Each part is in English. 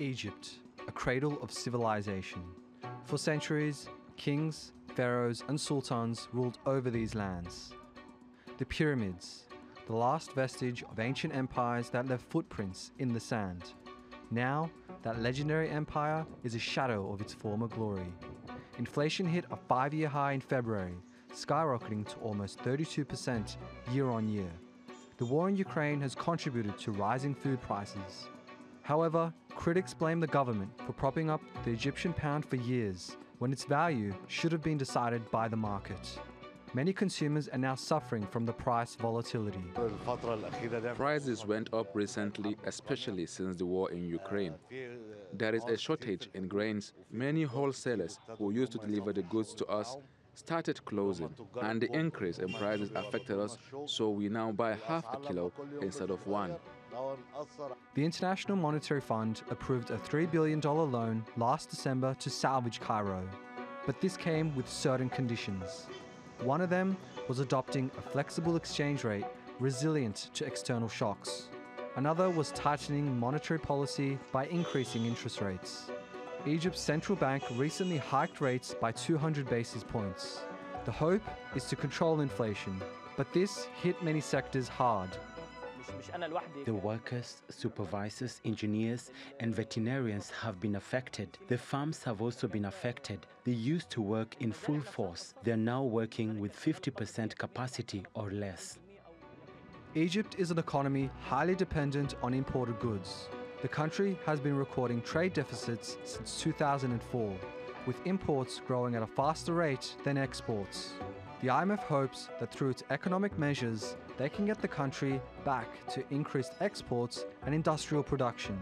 Egypt, a cradle of civilization. For centuries, kings, pharaohs, and sultans ruled over these lands. The pyramids, the last vestige of ancient empires that left footprints in the sand. Now, that legendary empire is a shadow of its former glory. Inflation hit a five year high in February, skyrocketing to almost 32% year on year. The war in Ukraine has contributed to rising food prices. However, critics blame the government for propping up the Egyptian pound for years when its value should have been decided by the market. Many consumers are now suffering from the price volatility. Prices went up recently, especially since the war in Ukraine. There is a shortage in grains. Many wholesalers who used to deliver the goods to us started closing, and the increase in prices affected us, so we now buy half a kilo instead of one. The International Monetary Fund approved a $3 billion loan last December to salvage Cairo, but this came with certain conditions. One of them was adopting a flexible exchange rate resilient to external shocks. Another was tightening monetary policy by increasing interest rates. Egypt's central bank recently hiked rates by 200 basis points. The hope is to control inflation, but this hit many sectors hard. The workers, supervisors, engineers, and veterinarians have been affected. The farms have also been affected. They used to work in full force. They're now working with 50% capacity or less. Egypt is an economy highly dependent on imported goods. The country has been recording trade deficits since 2004, with imports growing at a faster rate than exports. The IMF hopes that through its economic measures, they can get the country back to increased exports and industrial production.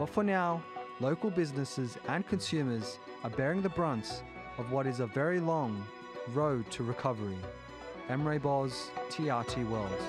But for now, local businesses and consumers are bearing the brunt of what is a very long road to recovery. Emre Boz, TRT World.